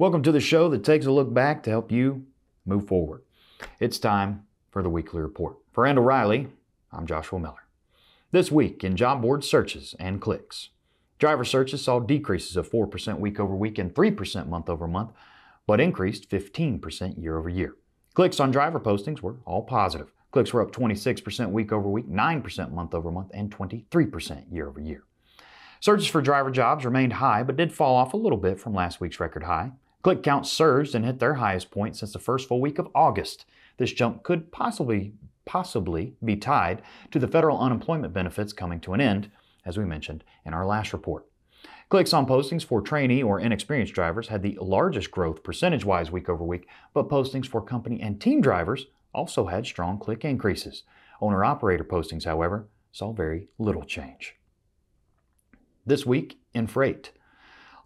Welcome to the show that takes a look back to help you move forward. It's time for the weekly report. For Randall Reilly, I'm Joshua Miller. This week in job board searches and clicks, driver searches saw decreases of 4% week over week and 3% month over month, but increased 15% year over year. Clicks on driver postings were all positive. Clicks were up 26% week over week, 9% month over month, and 23% year over year. Searches for driver jobs remained high, but did fall off a little bit from last week's record high. Click counts surged and hit their highest point since the first full week of August. This jump could possibly possibly be tied to the federal unemployment benefits coming to an end, as we mentioned in our last report. Clicks on postings for trainee or inexperienced drivers had the largest growth percentage wise week over week, but postings for company and team drivers also had strong click increases. Owner operator postings, however, saw very little change. This week in freight,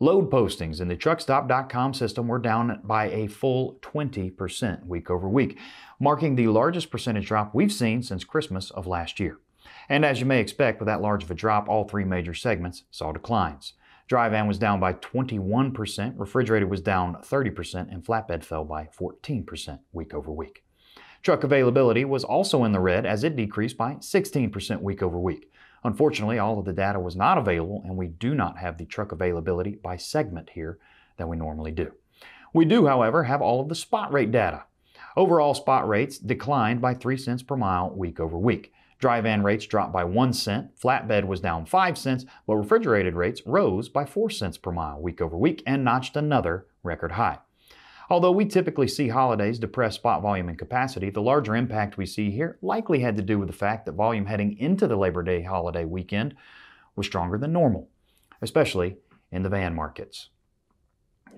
Load postings in the truckstop.com system were down by a full 20% week over week, marking the largest percentage drop we've seen since Christmas of last year. And as you may expect, with that large of a drop, all three major segments saw declines. Dry van was down by 21%, refrigerated was down 30%, and flatbed fell by 14% week over week. Truck availability was also in the red as it decreased by 16% week over week. Unfortunately, all of the data was not available, and we do not have the truck availability by segment here that we normally do. We do, however, have all of the spot rate data. Overall spot rates declined by 3 cents per mile week over week. Dry van rates dropped by 1 cent, flatbed was down 5 cents, but refrigerated rates rose by 4 cents per mile week over week and notched another record high. Although we typically see holidays depress spot volume and capacity, the larger impact we see here likely had to do with the fact that volume heading into the Labor Day holiday weekend was stronger than normal, especially in the van markets.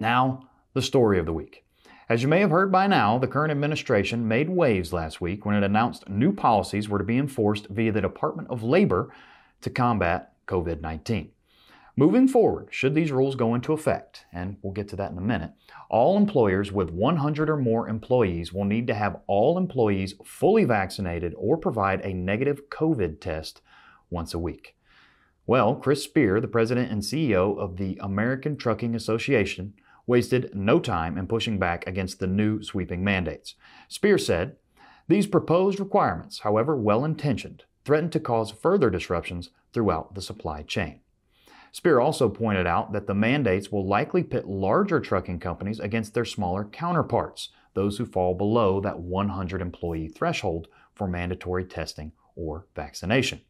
Now, the story of the week. As you may have heard by now, the current administration made waves last week when it announced new policies were to be enforced via the Department of Labor to combat COVID 19. Moving forward, should these rules go into effect, and we'll get to that in a minute, all employers with 100 or more employees will need to have all employees fully vaccinated or provide a negative COVID test once a week. Well, Chris Spear, the president and CEO of the American Trucking Association, wasted no time in pushing back against the new sweeping mandates. Spear said, These proposed requirements, however well intentioned, threaten to cause further disruptions throughout the supply chain. Spear also pointed out that the mandates will likely pit larger trucking companies against their smaller counterparts, those who fall below that 100 employee threshold for mandatory testing or vaccination.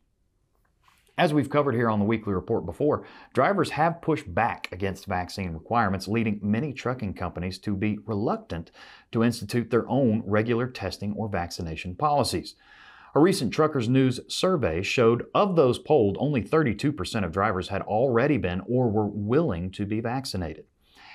As we've covered here on the weekly report before, drivers have pushed back against vaccine requirements, leading many trucking companies to be reluctant to institute their own regular testing or vaccination policies. A recent Truckers News survey showed of those polled, only 32% of drivers had already been or were willing to be vaccinated.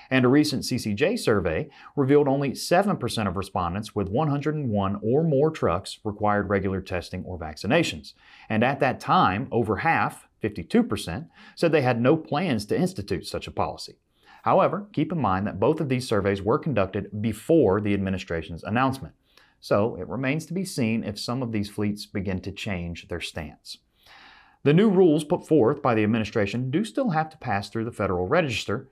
And a recent CCJ survey revealed only 7% of respondents with 101 or more trucks required regular testing or vaccinations. And at that time, over half, 52%, said they had no plans to institute such a policy. However, keep in mind that both of these surveys were conducted before the administration's announcement. So it remains to be seen if some of these fleets begin to change their stance. The new rules put forth by the administration do still have to pass through the Federal Register,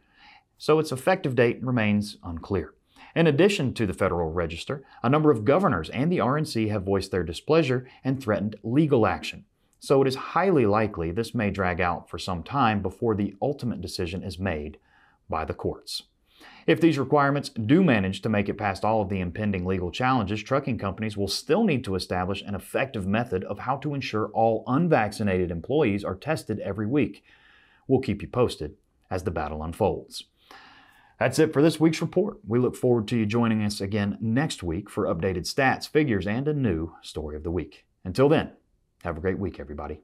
so its effective date remains unclear. In addition to the Federal Register, a number of governors and the RNC have voiced their displeasure and threatened legal action. So it is highly likely this may drag out for some time before the ultimate decision is made by the courts. If these requirements do manage to make it past all of the impending legal challenges, trucking companies will still need to establish an effective method of how to ensure all unvaccinated employees are tested every week. We'll keep you posted as the battle unfolds. That's it for this week's report. We look forward to you joining us again next week for updated stats, figures, and a new story of the week. Until then, have a great week, everybody.